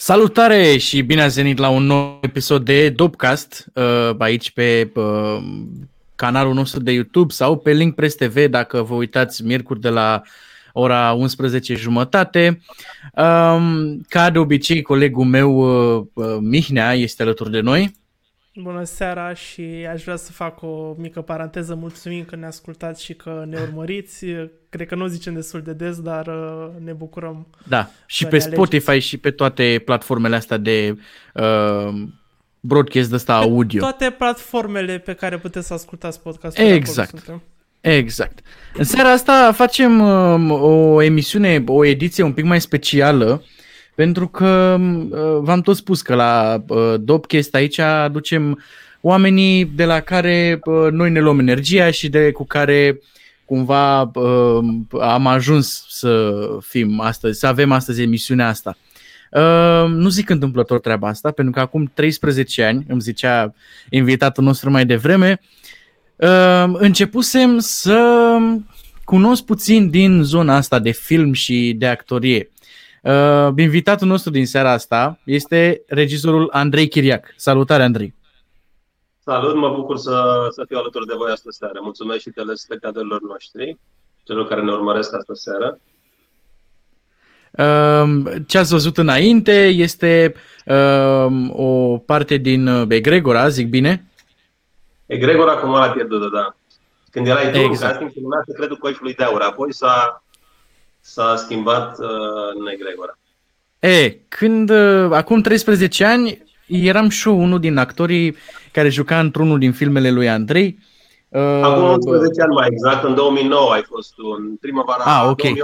Salutare și bine ați venit la un nou episod de Dopcast uh, aici pe uh, canalul nostru de YouTube sau pe Link Press TV dacă vă uitați miercuri de la ora 11 jumătate. Um, ca de obicei, colegul meu uh, Mihnea este alături de noi. Bună seara și aș vrea să fac o mică paranteză. Mulțumim că ne ascultați și că ne urmăriți. Cred că nu o zicem destul de des, dar uh, ne bucurăm. Da, și pe Spotify alegeți. și pe toate platformele astea de uh, broadcast ăsta pe audio. toate platformele pe care puteți să ascultați podcastul. Exact. Exact. În seara asta facem uh, o emisiune, o ediție un pic mai specială pentru că uh, v-am tot spus că la uh, Dopcast aici aducem oamenii de la care uh, noi ne luăm energia și de cu care cumva am ajuns să fim astăzi, să avem astăzi emisiunea asta. nu zic întâmplător treaba asta, pentru că acum 13 ani, îmi zicea invitatul nostru mai devreme, începusem să cunosc puțin din zona asta de film și de actorie. Uh, invitatul nostru din seara asta este regizorul Andrei Chiriac. Salutare, Andrei! Salut, mă bucur să, să fiu alături de voi astăzi seară. Mulțumesc și telespectatorilor noștri, celor care ne urmăresc astăzi seară. Uh, ce ați văzut înainte este uh, o parte din Egregora, zic bine? Egregora cu marea pierdută, da. Când erai tu, exact. casting, se numea Secretul Coifului de Aur. Apoi s-a s-a schimbat uh, în egregora. E, când, uh, acum 13 ani, eram și eu unul din actorii care juca într-unul din filmele lui Andrei. Uh, acum 11 ani mai exact, în 2009 ai fost tu, în primăvara ah, okay. 2008-2009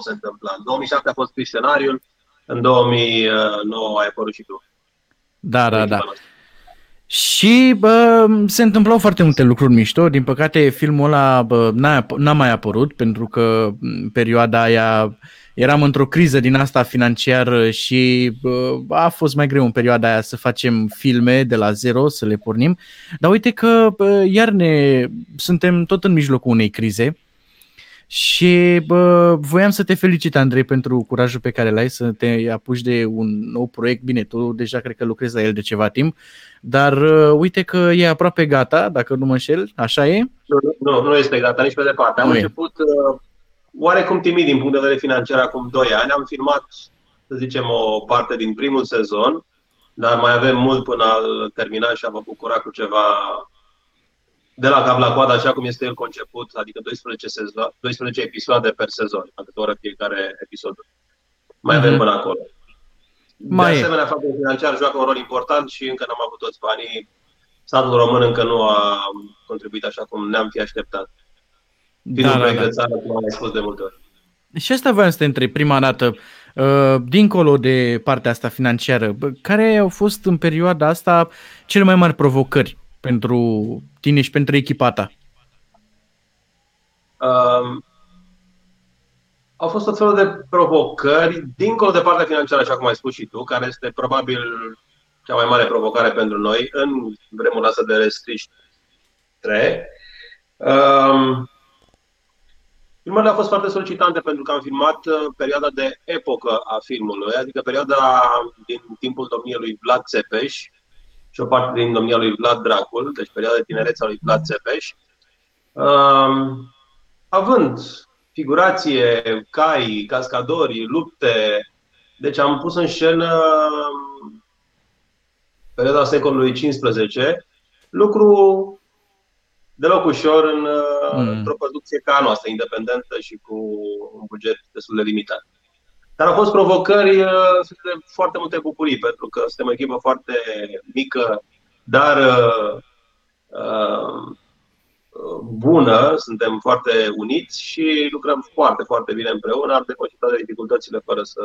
se întâmpla. În 2007 a fost scris scenariul, în 2009 ai apărut și tu. Da, da, da. Și bă, se întâmplau foarte multe lucruri mișto. Din păcate, filmul ăla bă, n-a, n-a mai apărut pentru că în perioada aia eram într-o criză din asta financiară și bă, a fost mai greu în perioada aia să facem filme de la zero, să le pornim. Dar uite că bă, iar ne suntem tot în mijlocul unei crize și bă, voiam să te felicit, Andrei, pentru curajul pe care l-ai să te apuci de un nou proiect. Bine, tu deja cred că lucrezi la el de ceva timp, dar uh, uite că e aproape gata, dacă nu mă înșel, așa e? Nu, nu, nu este gata nici pe departe. Am nu început uh, oarecum timid din punct de vedere financiar acum 2 ani. Am filmat, să zicem, o parte din primul sezon, dar mai avem mult până al termina și am vă bucura cu ceva de la cap la coadă, așa cum este el conceput, adică 12, sezon, 12 episoade per sezon, atât oră fiecare episod. Mai mm-hmm. avem mhm. până acolo. Mai de asemenea, faptul financiar joacă un rol important și încă n-am avut toți banii. Statul român încă nu a contribuit așa cum ne-am fi așteptat. Fiind da, un proiect da, da. de țară, cum am mai spus de multe ori. Și asta voiam să te întreb prima dată, uh, dincolo de partea asta financiară, care au fost în perioada asta cele mai mari provocări pentru tine și pentru echipa ta? Um, au fost tot felul de provocări, dincolo de partea financiară, așa cum ai spus și tu, care este probabil cea mai mare provocare pentru noi în vremul asta de restriște. Um, Filmările au fost foarte solicitante pentru că am filmat uh, perioada de epocă a filmului, adică perioada din timpul domniei lui Vlad Țepeș și o parte din domnia lui Vlad Dracul, deci perioada de tinerețe a lui Vlad Țepeș. Um, având figurație, cai, cascadori, lupte. Deci am pus în scenă perioada secolului XV, lucru deloc ușor în, mm. într-o producție ca a noastră, independentă și cu un buget destul de limitat. Dar au fost provocări de foarte multe bucurii, pentru că suntem o echipă foarte mică, dar uh, bună, suntem foarte uniți și lucrăm foarte, foarte bine împreună. Am depășit toate dificultățile fără să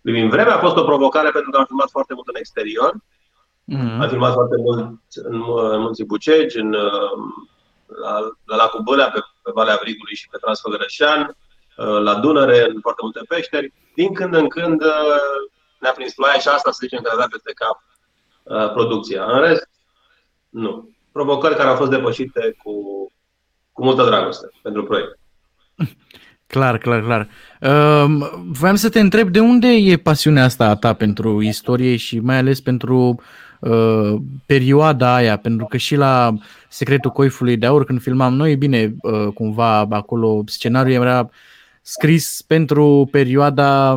primim vreme. A fost o provocare pentru că am filmat foarte mult în exterior. Mm-hmm. Am filmat foarte mult în, în Munții Bucegi, în, la, la Lacul Bălea, pe, pe Valea Vrigului și pe Transfăgărășan, la Dunăre, în foarte multe peșteri. Din când în când ne-a prins ploaia și asta, să zicem, că ne-a dat peste cap producția. În rest, nu provocări care au fost depășite cu, cu multă dragoste pentru proiect. Clar, clar, clar. Uh, vreau să te întreb de unde e pasiunea asta a ta pentru istorie și mai ales pentru uh, perioada aia, pentru că și la Secretul Coifului de Aur, când filmam noi, bine, uh, cumva acolo scenariul era scris pentru perioada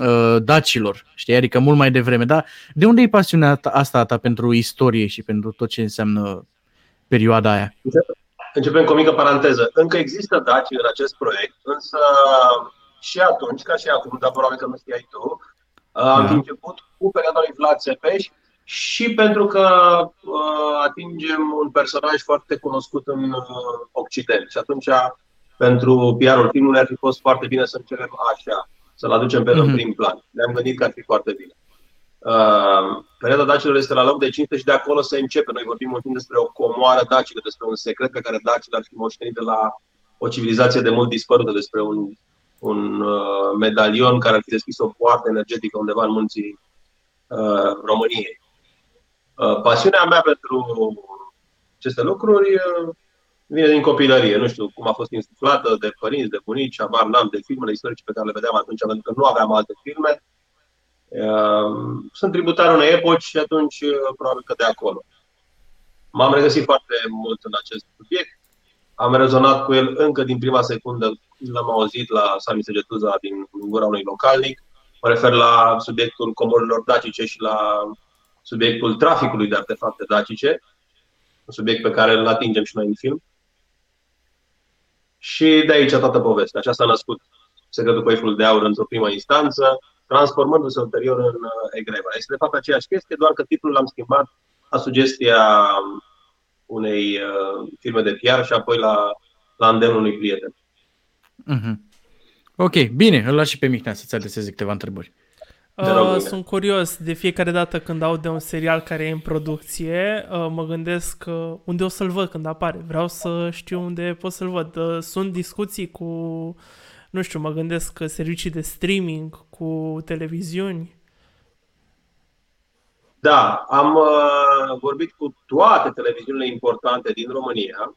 uh, dacilor, știi, adică mult mai devreme, dar de unde e pasiunea asta a ta pentru istorie și pentru tot ce înseamnă perioada aia? Începem cu o mică paranteză. Încă există daci în acest proiect, însă și atunci, ca și acum, dar probabil că nu știai tu, am da. început cu perioada lui Vlad Țepeș și pentru că uh, atingem un personaj foarte cunoscut în uh, Occident. Și atunci, pentru PR-ul filmului, ar fi fost foarte bine să începem așa, să-l aducem pe mm-hmm. prim plan. Ne-am gândit că ar fi foarte bine. Uh, perioada dacilor este la loc de cinste și de acolo se începe. Noi vorbim mult despre o comoară dacică, despre un secret pe care dacile ar fi moștenit de la o civilizație de mult dispărută, despre un, un uh, medalion care ar fi deschis o poartă energetică undeva în munții uh, României. Uh, pasiunea mea pentru aceste lucruri uh, vine din copilărie. Nu știu cum a fost insuflată de părinți, de bunici, abar n-am de filmele istorice pe care le vedeam atunci, pentru că nu aveam alte filme. Ehm, sunt tributar unei epoci și atunci eh, probabil că de acolo. M-am regăsit foarte mult în acest subiect. Am rezonat cu el încă din prima secundă l-am auzit la Sami Segetuza din gura unui localnic. Mă refer la subiectul comorilor dacice și la subiectul traficului de artefacte dacice, un subiect pe care îl atingem și noi în film. Și de aici toată povestea. Așa s-a născut Secretul Coifului de Aur într-o primă instanță transformându-se ulterior în uh, Egreva. Este de fapt aceeași chestie, doar că titlul l-am schimbat la sugestia unei uh, firme de PR și apoi la, la îndemnul unui prieten. Mm-hmm. Ok, bine, îl las și pe Mihnea să-ți adreseze câteva întrebări. Uh, sunt curios, de fiecare dată când aud de un serial care e în producție, uh, mă gândesc uh, unde o să-l văd când apare. Vreau să știu unde pot să-l văd. Uh, sunt discuții cu nu știu, mă gândesc că servicii de streaming cu televiziuni. Da, am uh, vorbit cu toate televiziunile importante din România,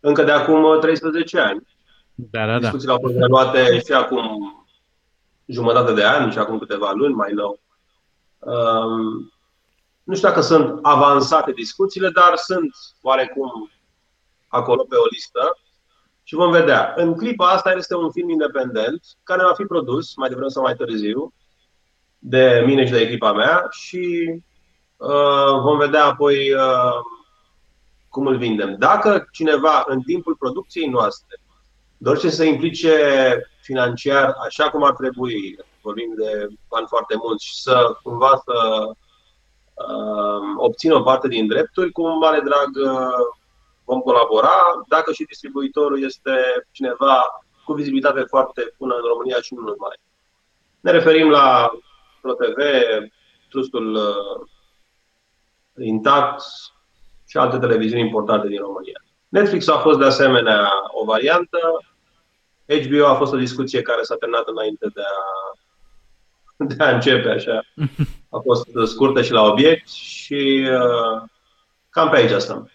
încă de acum 13 uh, ani. Da, da, da. Discuțiile au fost luate și acum jumătate de ani și acum câteva luni mai nou. Um, nu știu dacă sunt avansate discuțiile, dar sunt oarecum acolo pe o listă și vom vedea. În clipa asta este un film independent care va fi produs mai devreme sau mai târziu de mine și de echipa mea și uh, vom vedea apoi uh, cum îl vindem. Dacă cineva în timpul producției noastre dorește să se implice financiar așa cum ar trebui, vorbim de bani foarte mulți, și să cumva să uh, obțină o parte din drepturi, cu un mare drag uh, vom colabora dacă și distribuitorul este cineva cu vizibilitate foarte bună în România și nu numai. Ne referim la ProTV, Trustul uh, Intact și alte televiziuni importante din România. Netflix a fost de asemenea o variantă. HBO a fost o discuție care s-a terminat înainte de a, de a începe, așa. A fost scurtă și la obiect și uh, cam pe aici stăm.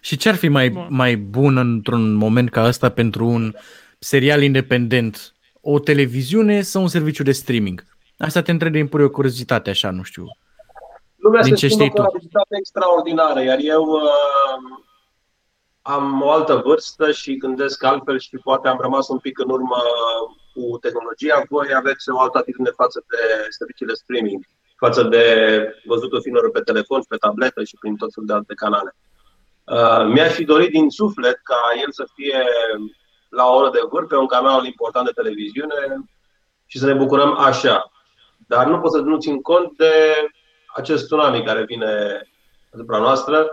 Și ce ar fi mai, mai bun într-un moment ca ăsta pentru un serial independent? O televiziune sau un serviciu de streaming? Asta te întreb din pură curiozitate, așa, nu știu. Lumea din se ce știi cu o curiozitate extraordinară, iar eu uh, am o altă vârstă și gândesc altfel și poate am rămas un pic în urmă cu tehnologia. Voi aveți o altă atitudine față de serviciile streaming, față de văzutul filmelor pe telefon, pe tabletă și prin tot felul de alte canale. Uh, mi-aș fi dorit din suflet ca el să fie la o oră de vârf pe un canal important de televiziune și să ne bucurăm așa. Dar nu pot să nu țin cont de acest tsunami care vine asupra noastră.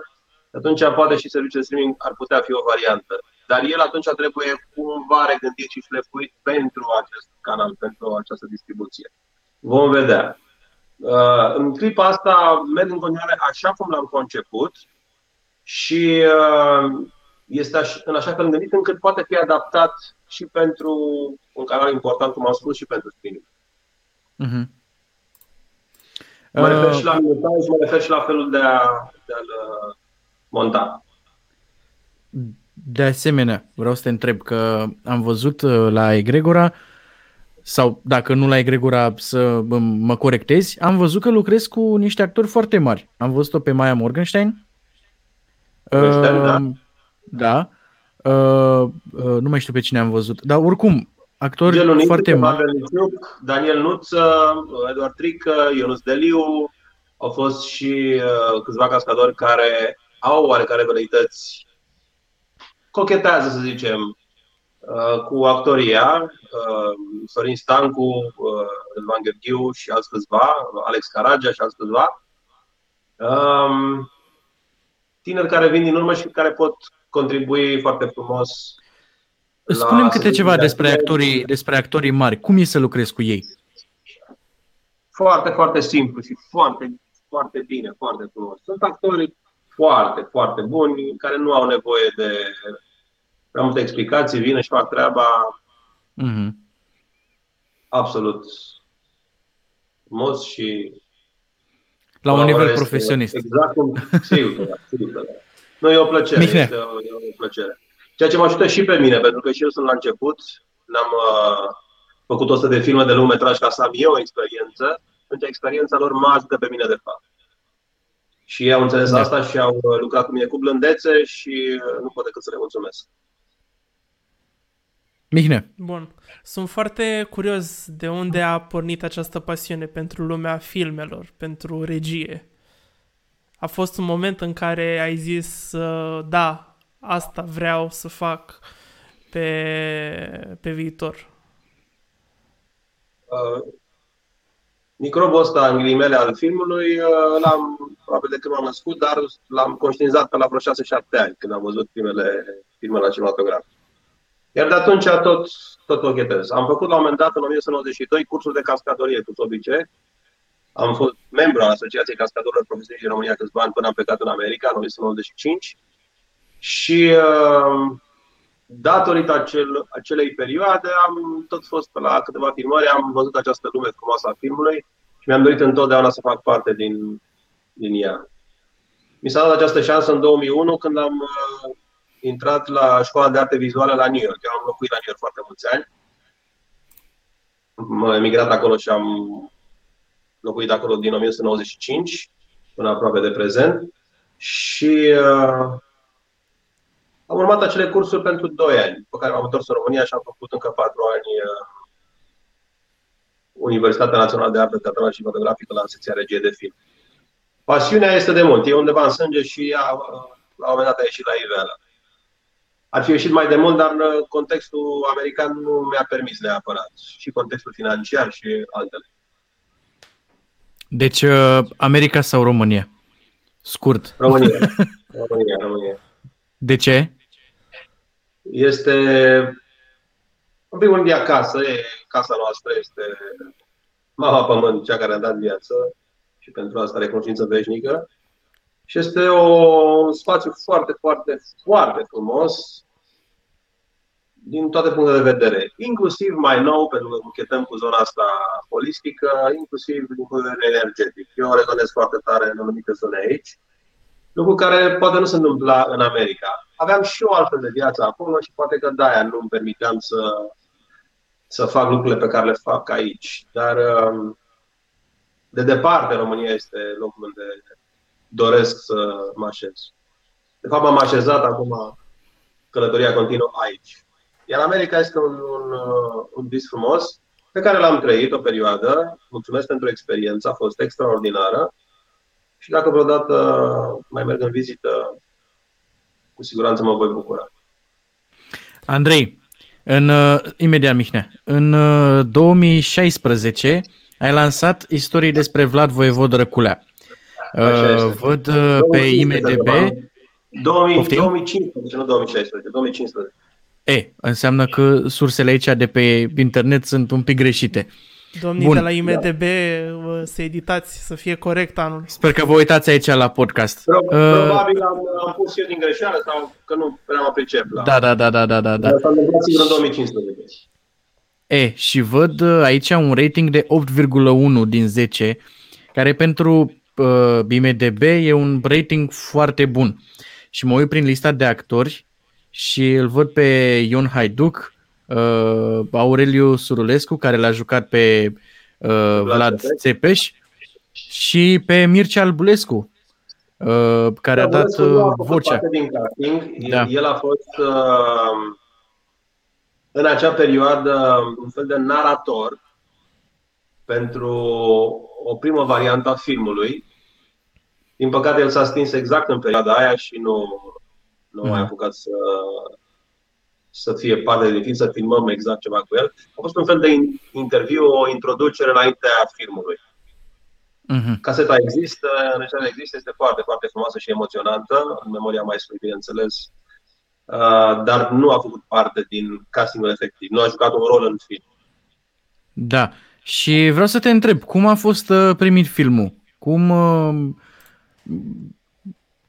Atunci poate și serviciul de streaming ar putea fi o variantă. Dar el atunci trebuie cumva regândit și șlefuit pentru acest canal, pentru această distribuție. Vom vedea. Uh, în clipa asta merg în continuare așa cum l-am conceput, și uh, este în așa fel gândit încât poate fi adaptat și pentru un canal important, cum am spus, și pentru streaming. Uh-huh. Mă refer și la uh, mă refer și la felul de, a, de a-l uh, monta. De asemenea, vreau să te întreb că am văzut uh, la Egregora, sau dacă nu la Egregora să mă corectezi, am văzut că lucrez cu niște actori foarte mari. Am văzut-o pe Maya Morgenstein. Morgenstein, da. Uh, da. Uh, uh, nu mai știu pe cine am văzut. Dar oricum, actori Gelunic, foarte mari. Daniel Nuță, Eduard Trică, Ionus Deliu, au fost și uh, câțiva cascadori care au oarecare veleități, cochetează, să zicem, uh, cu actoria. Uh, Sorin Stancu, uh, Răzvan Gheorghiu și alți câțiva, Alex Caragea și alți câțiva. Um, tineri care vin din urmă și care pot contribui foarte frumos. Spunem câte ceva despre actorii, despre actorii mari. Cum e să lucrezi cu ei? Foarte, foarte simplu și foarte, foarte bine, foarte frumos. Sunt actori foarte, foarte buni care nu au nevoie de prea multe explicații, vin și fac treaba mm-hmm. absolut frumos și la un nivel profesionist. Exact cum, sigur, sigur, nu, e o plăcere. Este o, e o plăcere. Ceea ce mă ajută și pe mine, pentru că și eu sunt la început. N-am uh, făcut 100 de filme de lungmetraj ca să am eu o experiență. Pentru experiența lor mă ajută pe mine, de fapt. Și ei au înțeles da. asta și au uh, lucrat cu mine cu blândețe și uh, nu pot decât să le mulțumesc. Mihnea. Bun. Sunt foarte curios de unde a pornit această pasiune pentru lumea filmelor, pentru regie. A fost un moment în care ai zis, uh, da, asta vreau să fac pe, pe viitor. Uh, microbul ăsta, în ghilimele, al filmului, uh, l-am, probabil de când m-am născut, dar l-am conștientizat pe la vreo 6-7 ani, când am văzut primele filme la cinematograf. Iar de atunci tot, tot cochetez. Am făcut la un moment dat, în 1992, cursul de cascadorie cu Sobice. Am fost membru al Asociației Cascadorilor Profesioniști din România câțiva ani până am plecat în America, în 1995. Și uh, datorită acel, acelei perioade am tot fost pe la câteva filmări, am văzut această lume frumoasă a filmului și mi-am dorit întotdeauna să fac parte din, din ea. Mi s-a dat această șansă în 2001 când am uh, intrat la școala de arte vizuală la New York. Eu am locuit la New York foarte mulți ani. Am emigrat acolo și am locuit acolo din 1995 până aproape de prezent. Și uh, am urmat acele cursuri pentru 2 ani, pe care m-am întors în România și am făcut încă 4 ani uh, Universitatea Națională de Artă Teatrală și Fotografică la secția regie de film. Pasiunea este de mult, e undeva în sânge și ea, uh, la un moment dat a ieșit la iveală. Ar fi ieșit mai de mult, dar uh, contextul american nu mi-a permis neapărat. Și contextul financiar și altele. Deci, America sau România? Scurt. România. România, România. De ce? Este, în primul rând, e acasă, e, casa noastră este mama pământ, cea care a dat viață și pentru asta recunoștință veșnică. Și este o, un spațiu foarte, foarte, foarte frumos din toate punctele de vedere. Inclusiv mai nou, pentru că buchetăm cu zona asta holistică, inclusiv din punct de vedere energetic. Eu rezonez foarte tare în anumite zone aici lucru care poate nu se întâmpla în America. Aveam și o altfel de viață acolo și poate că de-aia nu îmi permiteam să, să fac lucrurile pe care le fac aici. Dar um, de departe România este locul unde doresc să mă așez. De fapt m-am așezat acum călătoria continuă aici. Iar America este un, un, uh, un vis frumos pe care l-am trăit o perioadă. Mulțumesc pentru experiență, a fost extraordinară și dacă vreodată mai merg în vizită, cu siguranță mă voi bucura. Andrei, în, uh, imediat Mihnea, în uh, 2016 ai lansat istorii despre Vlad Voievod Răculea. Uh, văd uh, pe IMDB... 2000, 2015, nu 2016, 2015. E, înseamnă că sursele aici de pe internet sunt un pic greșite. Domnii Bun. de la IMDB da. să editați, să fie corect anul. Sper că vă uitați aici la podcast. Pro- uh, probabil am, am pus eu din greșeală sau că nu prea mă pricep. La... Da, da, da, da, da, da. da. S-a întâmplat sigur în 2015. E, și văd uh, aici un rating de 8,1 din 10, care pentru uh, IMDB e un rating foarte bun. Și mă uit prin lista de actori și îl văd pe Ion Haiduc, uh, Aureliu Surulescu, care l-a jucat pe uh, Vlad Țepeș și pe Mircea Albulescu, uh, care da, a dat uh, vocea. Din casting. Da. El a fost uh, în acea perioadă un fel de narator pentru o primă variantă a filmului. Din păcate, el s-a stins exact în perioada aia și nu, nu mm. a apucat să, să fie parte din film, să filmăm exact ceva cu el. A fost un fel de interviu, o introducere înaintea filmului. Mm-hmm. Caseta există, înregistrarea există, este foarte, foarte frumoasă și emoționantă, în memoria maestrului, bineînțeles, uh, dar nu a făcut parte din castingul efectiv, nu a jucat un rol în film. Da, și vreau să te întreb, cum a fost uh, primit filmul? Cum, uh,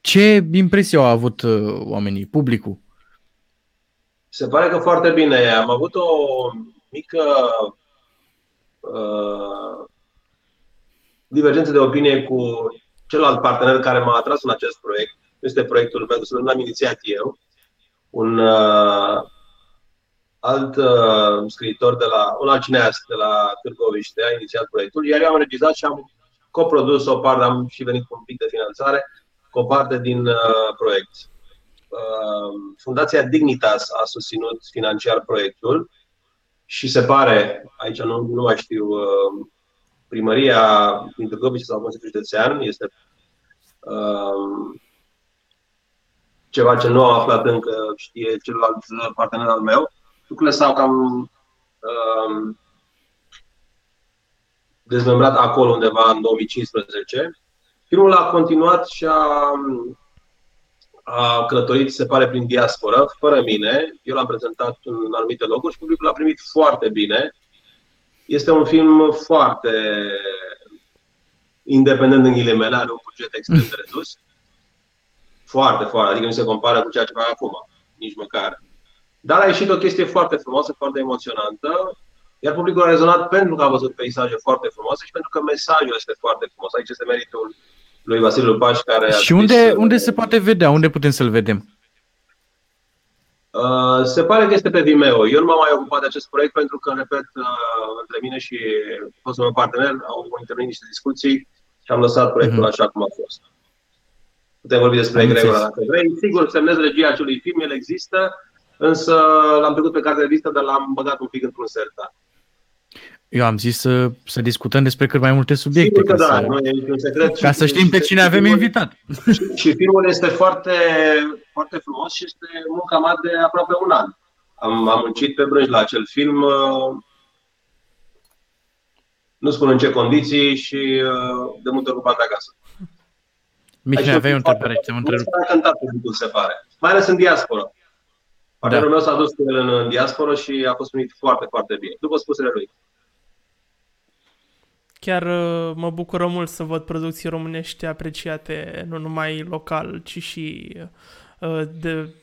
ce impresie au avut oamenii, publicul? Se pare că foarte bine. Am avut o mică uh, divergență de opinie cu celălalt partener care m-a atras în acest proiect. Este proiectul meu, să l-am inițiat eu. Un uh, alt uh, scriitor de la, un alt cineast de la Târgoviște a inițiat proiectul, iar eu am înregistrat și am coprodus o parte, am și venit cu un pic de finanțare, cu o parte din uh, proiect. Uh, Fundația Dignitas a susținut financiar proiectul și se pare, aici nu, nu mai știu, uh, primăria din Târgoviște sau Consiliul Județean este uh, ceva ce nu am aflat încă, știe celălalt partener al meu. Lucrurile s-au cam uh, dezmembrat acolo undeva în 2015. Filmul a continuat și a, a călătorit, se pare, prin diaspora, fără mine. Eu l-am prezentat în anumite locuri și publicul l-a primit foarte bine. Este un film foarte independent în ghilimele, are un buget extrem de redus. Foarte, foarte, adică nu se compară cu ceea ce fac acum, nici măcar. Dar a ieșit o chestie foarte frumoasă, foarte emoționantă, iar publicul a rezonat pentru că a văzut peisaje foarte frumoase și pentru că mesajul este foarte frumos. Aici este meritul lui Vasile Lupaș care Și unde, unde se poate vedea? Unde putem să-l vedem? Uh, se pare că este pe Vimeo. Eu nu m-am mai ocupat de acest proiect pentru că, repet, uh, între mine și fostul meu partener au intervenit niște discuții și am lăsat proiectul mm-hmm. așa cum a fost. Putem vorbi despre Gregor dacă vrei. Sigur, semnez regia acelui film, el există, însă l-am trecut pe carte de listă, dar l-am băgat un pic într-un sertar. Eu am zis să, să discutăm despre cât mai multe subiecte. Sigur că ca da, să, nu e un secret. Ca să știm pe cine avem filmul, invitat. Și, și filmul este foarte, foarte frumos și este munca mea de aproape un an. Am, am muncit pe brânci la acel film, uh, nu spun în ce condiții și uh, de multe ocupat de acasă. Mici, aveai o întrebare, te-am întrerupt. Nu cântat publicul, se pare. Mai ales în diaspora. Partenerul da. meu s-a dus cu el în, în diaspora și a fost primit foarte, foarte bine, după spusele lui. Chiar uh, mă bucură mult să văd producții românești apreciate nu numai local, ci și uh, de,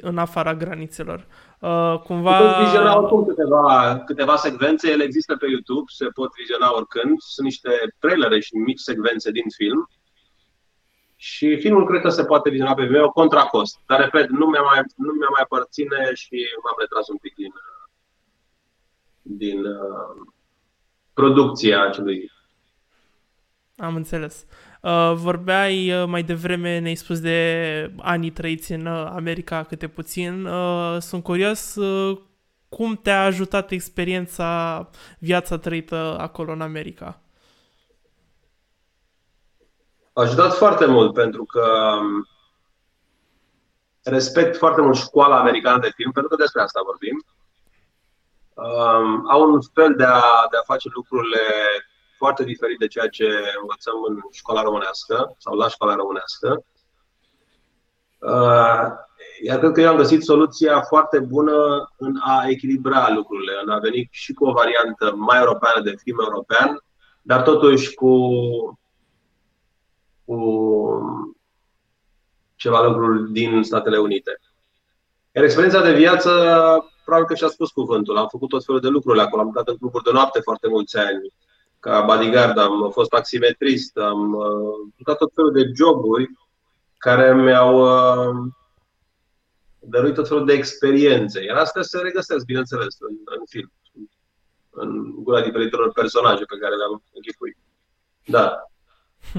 în afara granițelor. Uh, cumva... Pot viziona oricum câteva, câteva secvențe, ele există pe YouTube, se pot viziona oricând. Sunt niște trailere și mici secvențe din film. Și filmul cred că se poate viziona pe Vimeo contra cost. Dar, repet, nu mi-a mai, nu mi-a mai aparține și m-am retras un pic din, din uh, producția acelui. Am înțeles. Uh, vorbeai uh, mai devreme, ne-ai spus de anii trăiți în uh, America câte puțin. Uh, sunt curios uh, cum te-a ajutat experiența, viața trăită acolo în America? A ajutat foarte mult pentru că um, respect foarte mult școala americană de film, pentru că despre asta vorbim um, au un fel de a, de a face lucrurile foarte diferit de ceea ce învățăm în școala românească sau la școala românească. Uh, iar cred că eu am găsit soluția foarte bună în a echilibra lucrurile, în a veni și cu o variantă mai europeană de film european, dar totuși cu, cu ceva lucruri din Statele Unite. Iar experiența de viață probabil că și-a spus cuvântul. Am făcut tot felul de lucruri acolo. Am lucrat în cluburi de noapte foarte mulți ani. Ca bodyguard, am fost taximetrist, am uh, lucrat tot felul de joburi care mi-au uh, dărui tot felul de experiențe. Iar astea se regăsesc, bineînțeles, în, în film, în gura diferitelor personaje pe care le-am închipuit. Da.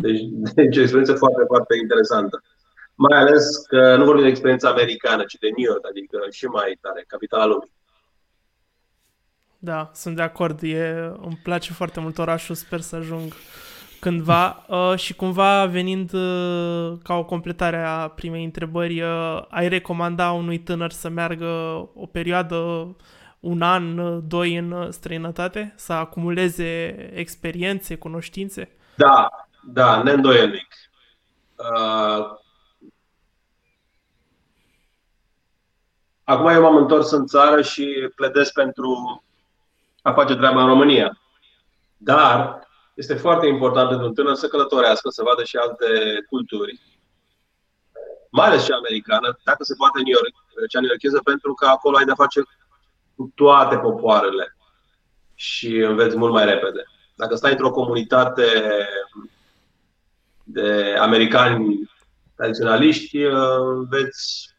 Deci, deci o experiență foarte, foarte interesantă. Mai ales că nu vorbim de experiența americană, ci de New York, adică și mai tare, capitala lumii. Da, sunt de acord. E, îmi place foarte mult orașul, sper să ajung cândva uh, și cumva venind uh, ca o completare a primei întrebări, uh, ai recomanda unui tânăr să meargă o perioadă, un an, uh, doi în străinătate, să acumuleze experiențe, cunoștințe? Da, da, neîndoielnic. Uh, acum eu m-am întors în țară și pledez pentru a face treaba în România. Dar este foarte important pentru un tânăr să călătorească, să vadă și alte culturi, mai ales și americană, dacă se poate New York, cea new pentru că acolo ai de face cu toate popoarele și înveți mult mai repede. Dacă stai într-o comunitate de americani tradiționaliști, înveți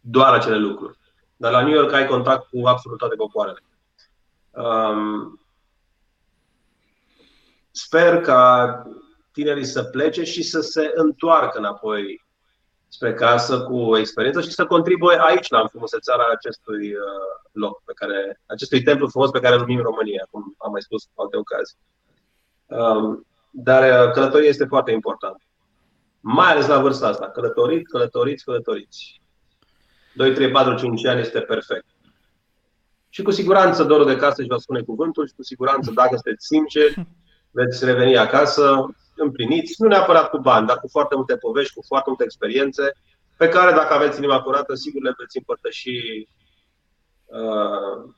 doar acele lucruri. Dar la New York ai contact cu absolut toate popoarele. Um, sper ca tinerii să plece și să se întoarcă înapoi spre casă cu experiență și să contribuie aici la înfrumusețarea acestui uh, loc, pe care, acestui templu frumos pe care îl numim România, cum am mai spus cu alte ocazii. Um, dar uh, călătoria este foarte important. Mai ales la vârsta asta. Călătorit, călătoriți, călătoriți. 2, 3, 4, 5 ani este perfect. Și cu siguranță dorul de casă își va spune cuvântul și cu siguranță, dacă sunteți sinceri, veți reveni acasă împliniți, nu neapărat cu bani, dar cu foarte multe povești, cu foarte multe experiențe, pe care, dacă aveți inima curată, sigur le veți împărtăși uh,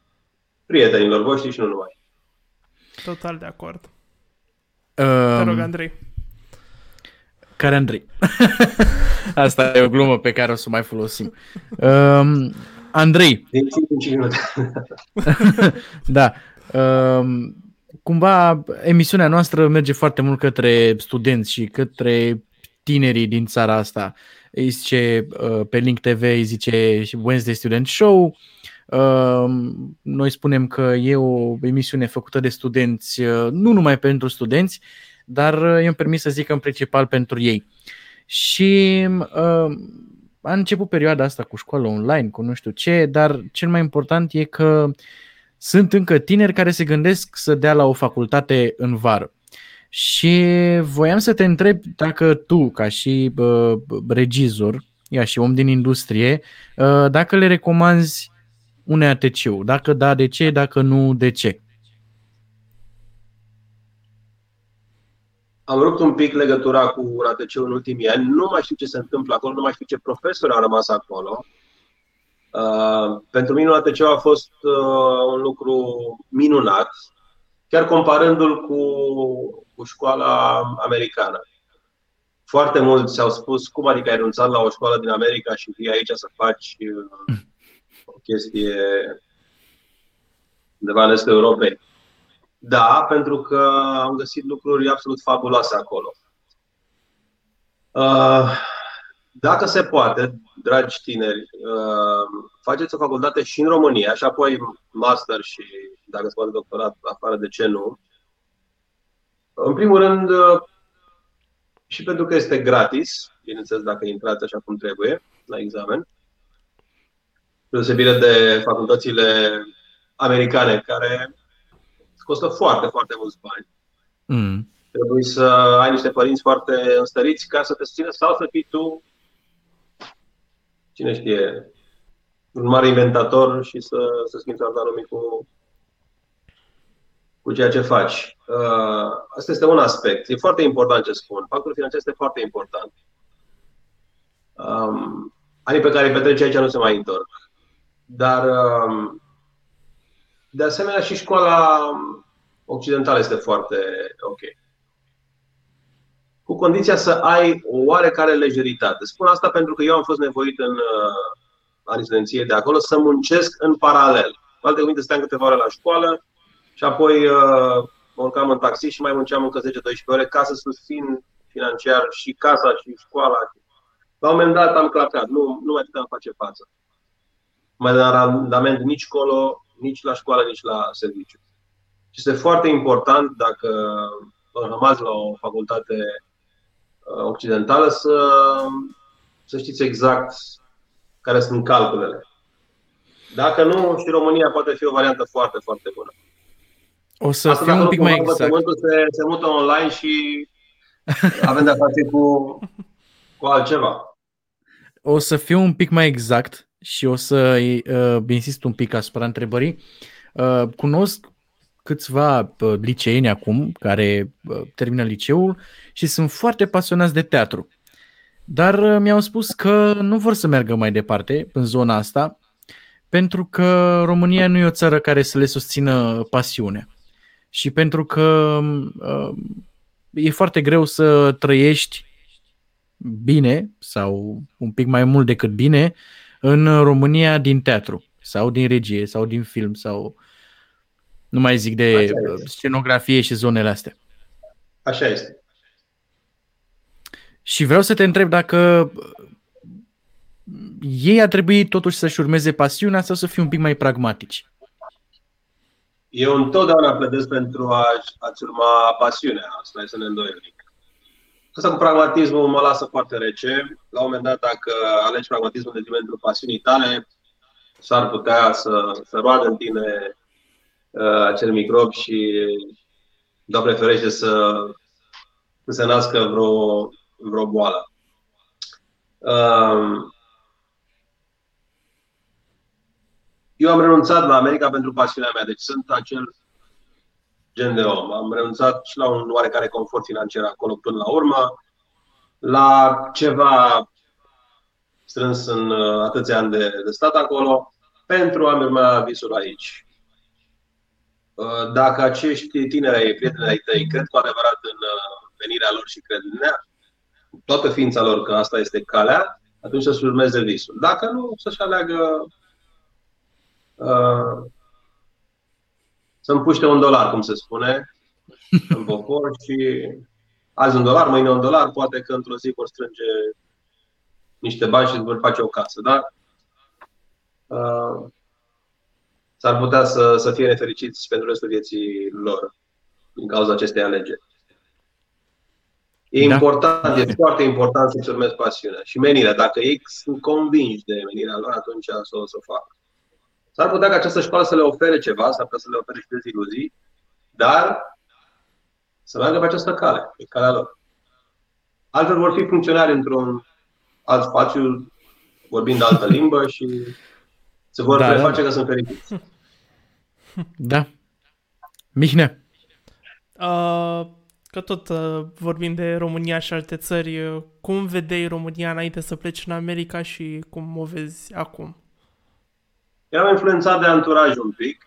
prietenilor voștri și nu numai. Total de acord. Um, Te rog, Andrei. Care Andrei? Asta e o glumă pe care o să o mai folosim. Um, Andrei. da. Um, cumva emisiunea noastră merge foarte mult către studenți și către tinerii din țara asta. Îi zice uh, pe Link TV, îi zice Wednesday Student Show. Uh, noi spunem că e o emisiune făcută de studenți, uh, nu numai pentru studenți, dar eu îmi permis să zic în principal pentru ei. Și a început perioada asta cu școală online, cu nu știu ce, dar cel mai important e că sunt încă tineri care se gândesc să dea la o facultate în vară. Și voiam să te întreb dacă tu, ca și uh, regizor, ia și om din industrie, uh, dacă le recomanzi un ATC-ul, dacă da, de ce, dacă nu, de ce? Am rupt un pic legătura cu RATC în ultimii ani. Nu mai știu ce se întâmplă acolo, nu mai știu ce profesori au rămas acolo. Uh, pentru mine ATC a fost uh, un lucru minunat, chiar comparându-l cu, cu școala americană. Foarte mulți au spus cum adică ai renunțat la o școală din America și vii aici să faci uh, o chestie undeva în estul Europei. Da, pentru că am găsit lucruri absolut fabuloase acolo. Uh, dacă se poate, dragi tineri, uh, faceți o facultate și în România și apoi master și, dacă se poate, doctorat afară, de ce nu? În primul rând, uh, și pentru că este gratis, bineînțeles dacă intrați așa cum trebuie la examen, deosebire de facultățile americane care costă foarte, foarte mulți bani. Mm. Trebuie să ai niște părinți foarte înstăriți ca să te susțină sau să fii tu, cine știe, un mare inventator și să, să schimbi arta lumii cu, cu ceea ce faci. Uh, asta este un aspect. E foarte important ce spun. Factorul financiar este foarte important. Um, anii pe care îi petreci aici nu se mai întorc. Dar, um, de asemenea, și școala occidentală este foarte ok. Cu condiția să ai o oarecare lejeritate. Spun asta pentru că eu am fost nevoit în uh, anii studenției de acolo să muncesc în paralel. Cu alte cuvinte, stăteam câteva ore la școală și apoi uh, mă urcam în taxi și mai munceam încă 10-12 ore ca să susțin financiar și casa și școala. La un moment dat am clacat, nu, nu mai puteam face față. mai de randament nici acolo, nici la școală, nici la serviciu. Și este foarte important dacă rămas la o facultate uh, occidentală să, să știți exact care sunt calculele. Dacă nu, și România poate fi o variantă foarte, foarte bună. O să Asta fiu un pic mai exact. Se, se mută online și avem de-a face cu, cu altceva. O să fiu un pic mai exact și o să uh, insist un pic asupra întrebării. Uh, cunosc câțiva uh, liceeni acum care uh, termină liceul și sunt foarte pasionați de teatru. Dar uh, mi-au spus că nu vor să meargă mai departe în zona asta pentru că România nu e o țară care să le susțină pasiunea. Și pentru că uh, e foarte greu să trăiești bine sau un pic mai mult decât bine în România din teatru sau din regie sau din film sau nu mai zic de scenografie și zonele astea. Așa este. Și vreau să te întreb dacă ei ar trebui totuși să-și urmeze pasiunea sau să fie un pic mai pragmatici? Eu întotdeauna pledez pentru a, a-ți urma pasiunea, asta e să ne îndoieli. Asta cu pragmatismul mă lasă foarte rece. La un moment dat, dacă alegi pragmatismul de pentru pasiunii tale, s-ar putea să, să roadă în tine uh, acel microb și, Doamne ferește, să, să se nască vreo, vreo boală. Uh, Eu am renunțat la America pentru pasiunea mea, deci sunt acel gen de om. Am renunțat și la un oarecare confort financiar acolo până la urmă, la ceva strâns în uh, atâția ani de, de stat acolo, pentru a-mi urma visul aici. Uh, dacă acești tineri ai prieteni ai tăi cred cu adevărat în uh, venirea lor și cred în ea, toată ființa lor că asta este calea, atunci să-și urmeze visul. Dacă nu, să-și aleagă uh, să împuște un dolar, cum se spune, în popor și azi un dolar, mâine un dolar, poate că într-o zi vor strânge niște bani și vor face o casă, dar uh, s-ar putea să, să fie nefericiți pentru restul vieții lor din cauza acestei alegeri. E da. important, e foarte important să-ți urmezi pasiunea și menirea. Dacă ei sunt convinși de menirea lor, atunci să o să o facă. S-ar putea ca această școală să le ofere ceva, s-ar putea să le ofere și deziluzii, dar să meargă pe această cale, pe calea lor. Altfel vor fi funcționari într-un alt spațiu, vorbind de altă limbă și se vor da, preface da. că sunt fericiți. Da. Mihnea. Uh, că tot uh, vorbim de România și alte țări, uh, cum vedeai România înainte să pleci în America și cum o vezi acum? Eram influențat de anturaj un pic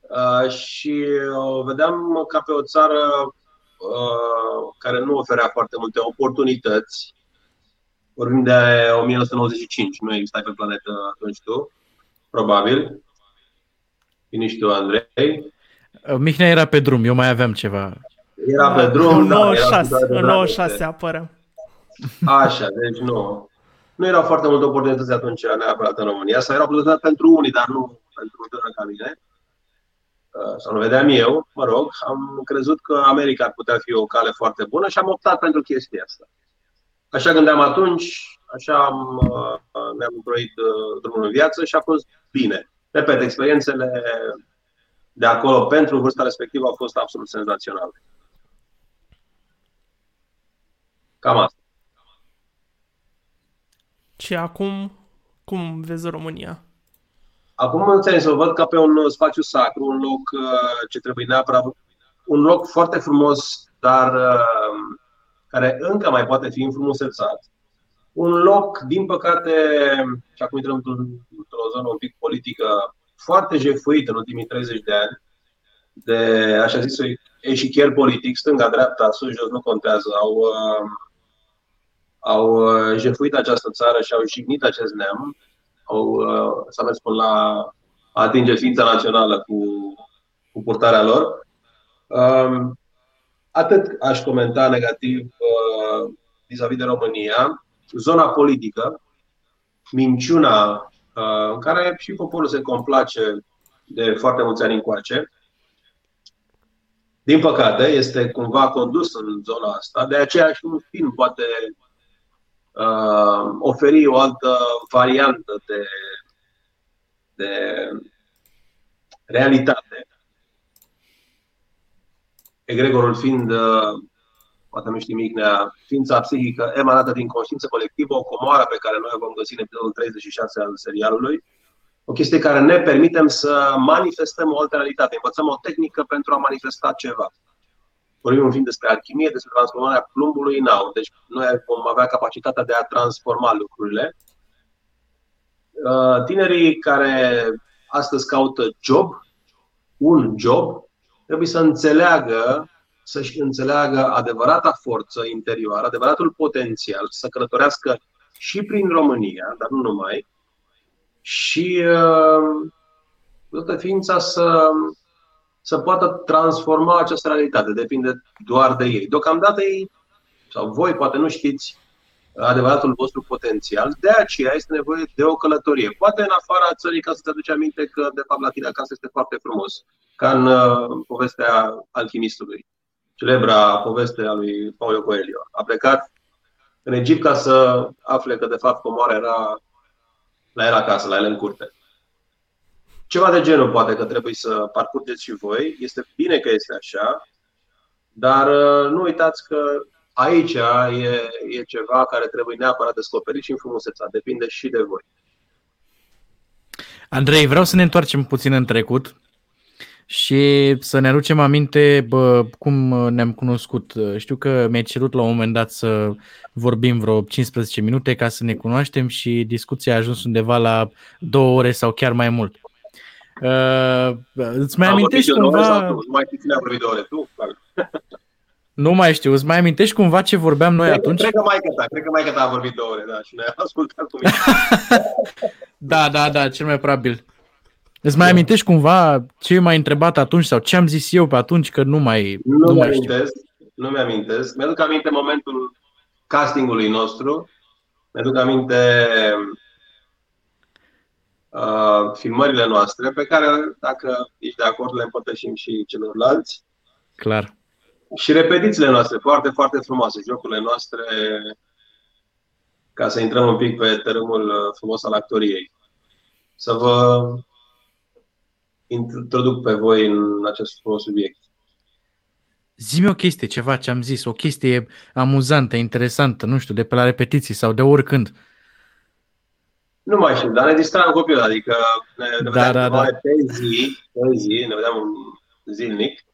uh, și o vedeam ca pe o țară uh, care nu oferea foarte multe oportunități. Vorbim de 1995, nu existai pe planetă atunci tu, probabil. Și nici tu, Andrei. Mihnea era pe drum, eu mai aveam ceva. Era pe drum, în 96, da, în 96 apără. Așa, deci nu nu erau foarte multe oportunități atunci neapărat în România, sau erau oportunități pentru unii, dar nu pentru o ca mine. Uh, sau nu vedeam eu, mă rog, am crezut că America ar putea fi o cale foarte bună și am optat pentru chestia asta. Așa gândeam atunci, așa am, uh, mi-am proit uh, drumul în viață și a fost bine. Repet, experiențele de acolo pentru vârsta respectivă au fost absolut senzaționale. Cam asta. Și acum, cum vezi România? Acum înțeleg să o văd ca pe un spațiu sacru, un loc uh, ce trebuie neapărat, un loc foarte frumos, dar uh, care încă mai poate fi înfrumusețat. Un loc, din păcate, și acum intrăm într-o zonă un pic politică, foarte jefuit în ultimii 30 de ani, de, așa zis, eșichier politic, stânga-dreapta, sus-jos, nu contează, au uh, au uh, jefuit această țară și au jignit acest neam, au, uh, s-a mers până la a atinge ființa națională cu, cu purtarea lor. Um, atât aș comenta negativ uh, vis-a-vis de România. Zona politică, minciuna uh, în care și poporul se complace de foarte mulți ani încoace. Din păcate, este cumva condus în zona asta, de aceea și un film poate uh, oferi o altă variantă de, de realitate. Egregorul fiind, uh, poate nu știi Mignea, ființa psihică emanată din conștiință colectivă, o comoară pe care noi o vom găsi în episodul 36 al serialului, o chestie care ne permitem să manifestăm o altă realitate, învățăm o tehnică pentru a manifesta ceva. Vorbim un film despre alchimie, despre transformarea plumbului în aur. Deci noi vom avea capacitatea de a transforma lucrurile. Uh, tinerii care astăzi caută job, un job, trebuie să înțeleagă, să-și înțeleagă adevărata forță interioară, adevăratul potențial, să călătorească și prin România, dar nu numai, și uh, toată ființa să, să poată transforma această realitate. Depinde doar de ei. Deocamdată ei, sau voi poate nu știți adevăratul vostru potențial, de aceea este nevoie de o călătorie. Poate în afara țării, ca să te aduci aminte că de fapt la tine acasă este foarte frumos, ca în uh, povestea alchimistului, celebra poveste a lui Paulo Coelho. A plecat în Egipt ca să afle că de fapt comoara era la el acasă, la el în curte. Ceva de genul poate că trebuie să parcurgeți și voi. Este bine că este așa, dar uh, nu uitați că aici e, e ceva care trebuie neapărat descoperit și în frumusețea. Depinde și de voi. Andrei, vreau să ne întoarcem puțin în trecut și să ne aducem aminte bă, cum ne-am cunoscut. Știu că mi-ai cerut la un moment dat să vorbim vreo 15 minute ca să ne cunoaștem și discuția a ajuns undeva la două ore sau chiar mai mult. Uh, îți mai amintești cumva... Nu mai știi a vorbit de ore, tu? Nu mai știu, îți mai amintești cumva ce vorbeam noi cred, atunci? Cred că mai ta, cred că mai ta a vorbit două ore, da, și ne-a ascultat cu mine. da, da, da, cel mai probabil. Îți mai amintești cumva ce m-ai întrebat atunci sau ce am zis eu pe atunci că nu mai Nu, nu mi amintesc, nu mi-amintesc. Mi-aduc aminte momentul castingului nostru. Mi-aduc aminte uh, filmările noastre pe care, dacă ești de acord, le împărtășim și celorlalți. Clar. Și repetițiile noastre, foarte, foarte frumoase, jocurile noastre, ca să intrăm un pic pe tărâmul frumos al actoriei. Să vă introduc pe voi în acest subiect. Zi-mi o chestie, ceva ce am zis, o chestie amuzantă, interesantă, nu știu, de pe la repetiții sau de oricând. Nu mai știu, dar ne distram copilul, adică ne, ne da, da, da. pe zi, pe zi, ne vedeam zilnic.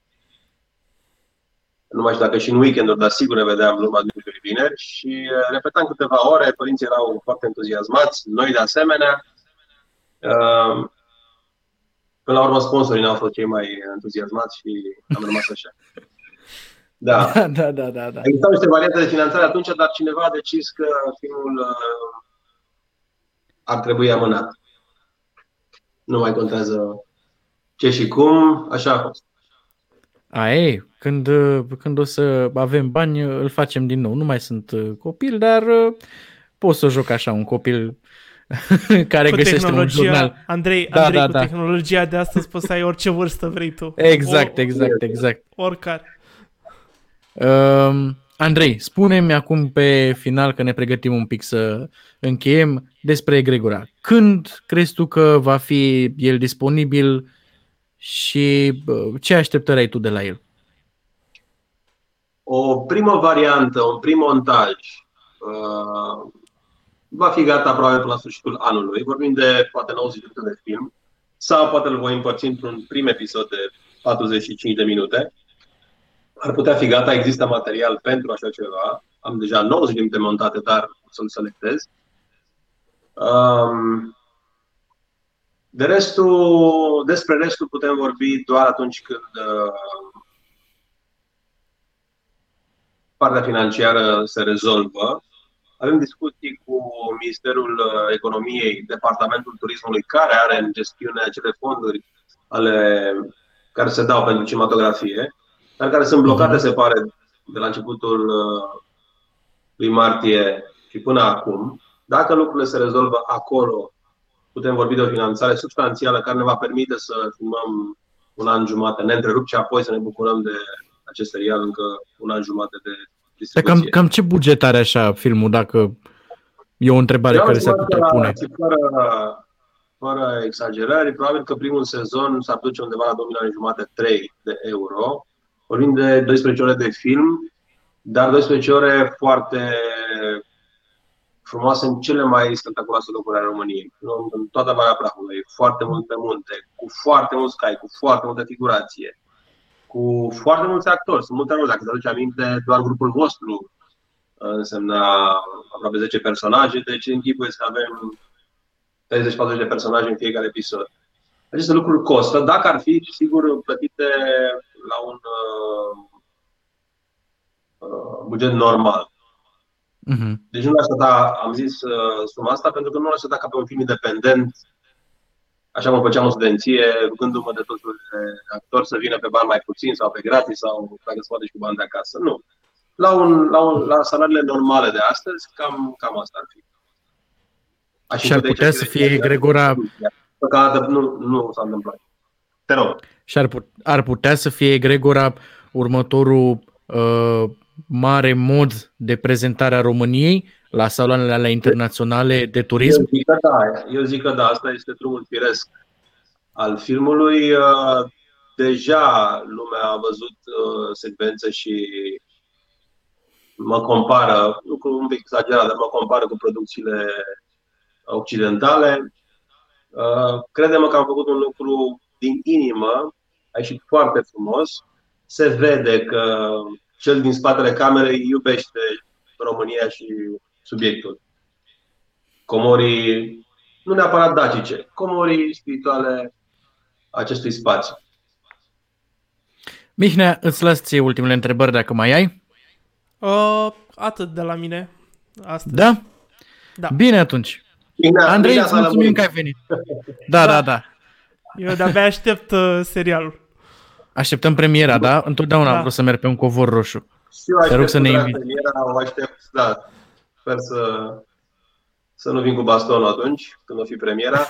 Nu mai știu dacă și în weekend dar sigur ne vedeam lumea de vineri și uh, repetam câteva ore, părinții erau foarte entuziasmați, noi de asemenea. Uh, Până la urmă, sponsorii n-au fost cei mai entuziasmați și am rămas așa. Da. da, da, da, da. Existau niște variante de finanțare atunci, dar cineva a decis că filmul uh, ar trebui amânat. Nu mai contează ce și cum, așa a fost. A, ei, când, când o să avem bani, îl facem din nou. Nu mai sunt uh, copil, dar uh, pot să joc așa un copil care cu găsește un jurnal. Andrei, da, Andrei da, cu da. tehnologia de astăzi poți să ai orice vârstă vrei tu. Exact, o, exact, exact. Oricare. Um, Andrei, spune-mi acum pe final că ne pregătim un pic să încheiem despre Gregora. Când crezi tu că va fi el disponibil și ce așteptări ai tu de la el? O primă variantă, un prim montaj uh, va fi gata probabil până la sfârșitul anului. Vorbim de poate 90 minute de film sau poate îl voi împărți într-un prim episod de 45 de minute. Ar putea fi gata, există material pentru așa ceva. Am deja 90 de minute montate, dar o să-l selectez. Um, de restul, despre restul putem vorbi doar atunci când uh, partea financiară se rezolvă avem discuții cu Ministerul uh, Economiei, Departamentul Turismului, care are în gestiune acele fonduri ale, care se dau pentru cinematografie, dar care sunt blocate, mhm. se pare, de la începutul uh, lui martie și până acum. Dacă lucrurile se rezolvă acolo, putem vorbi de o finanțare substanțială care ne va permite să filmăm un an jumate neîntrerupt și apoi să ne bucurăm de acest serial încă un an jumate de distribuție. Cam, cam ce buget are așa filmul, dacă e o întrebare care se putea pune? Fără, fără exagerări, probabil că primul sezon s-ar duce undeva la 2 milioane jumate, 3 de euro. Vorbim de 12 ore de film, dar 12 ore foarte frumoase în cele mai spectaculoase locuri ale României. În toată Valea Prahului, foarte multe munte, cu foarte mulți cai, cu foarte multă figurație, cu foarte mulți actori. Sunt multe role, dacă te aduci aminte, doar grupul vostru uh, însemna aproape 10 personaje, deci închipuiesc că avem 30-40 de personaje în fiecare episod. Aceste lucruri costă, dacă ar fi, sigur, plătite la un uh, uh, buget normal. Uh-huh. Deci nu l-aș da, am zis uh, suma asta, pentru că nu l-aș da ca pe un film independent, așa mă făceam în studenție, rugându-mă de toți de actori să vină pe bani mai puțin sau pe gratis sau dacă se poate și cu bani de acasă. Nu. La, un, la, un, la salariile normale de astăzi, cam, cam asta ar fi. Aș și ar putea să fie Gregora... Păcate, nu, nu s-a întâmplat. Te rog. Și ar, put, ar putea să fie Gregora următorul uh, mare mod de prezentare a României la saloanele alea internaționale de turism? Eu zic că da, eu zic că da, asta este drumul firesc al filmului. Uh, deja lumea a văzut uh, secvențe și mă compară, lucru un pic exagerat, dar mă compară cu producțiile occidentale. Uh, credem că am făcut un lucru din inimă, a ieșit foarte frumos. Se vede că cel din spatele camerei iubește România și subiectul. Comorii, nu neapărat dacice, comorii spirituale acestui spațiu. Mihnea, îți las ție ultimele întrebări dacă mai ai. Uh, atât de la mine. Astăzi. Da? Da. Bine atunci. Bine, Andrei, îți mulțumim că ai venit. Da, da, da. da. Eu de-abia aștept uh, serialul. Așteptăm premiera, da? Întotdeauna da. am vrut să merg pe un covor roșu. Și eu Te rog să ne invit. Premiera, o aștept, da. Sper să, să nu vin cu bastonul atunci, când o fi premiera.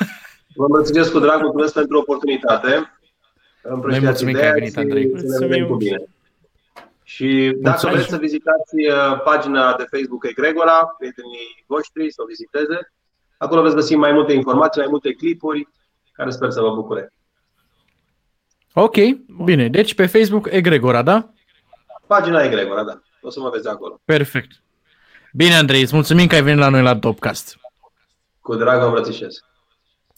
Vă mulțumesc cu drag, mulțumesc pentru oportunitate. Noi mulțumim că ai venit, Andrei. Mulțumim. Cu bine. Și dacă Mulțumesc. vreți să vizitați uh, pagina de Facebook Egregora, prietenii voștri, să o viziteze, acolo veți găsi mai multe informații, mai multe clipuri, care sper să vă bucure. Ok, bine. Deci pe Facebook Egregora, da? Pagina Egregora, da. O să mă vezi acolo. Perfect. Bine, Andrei, îți mulțumim că ai venit la noi la Topcast. Cu drag vă îmbrățișez.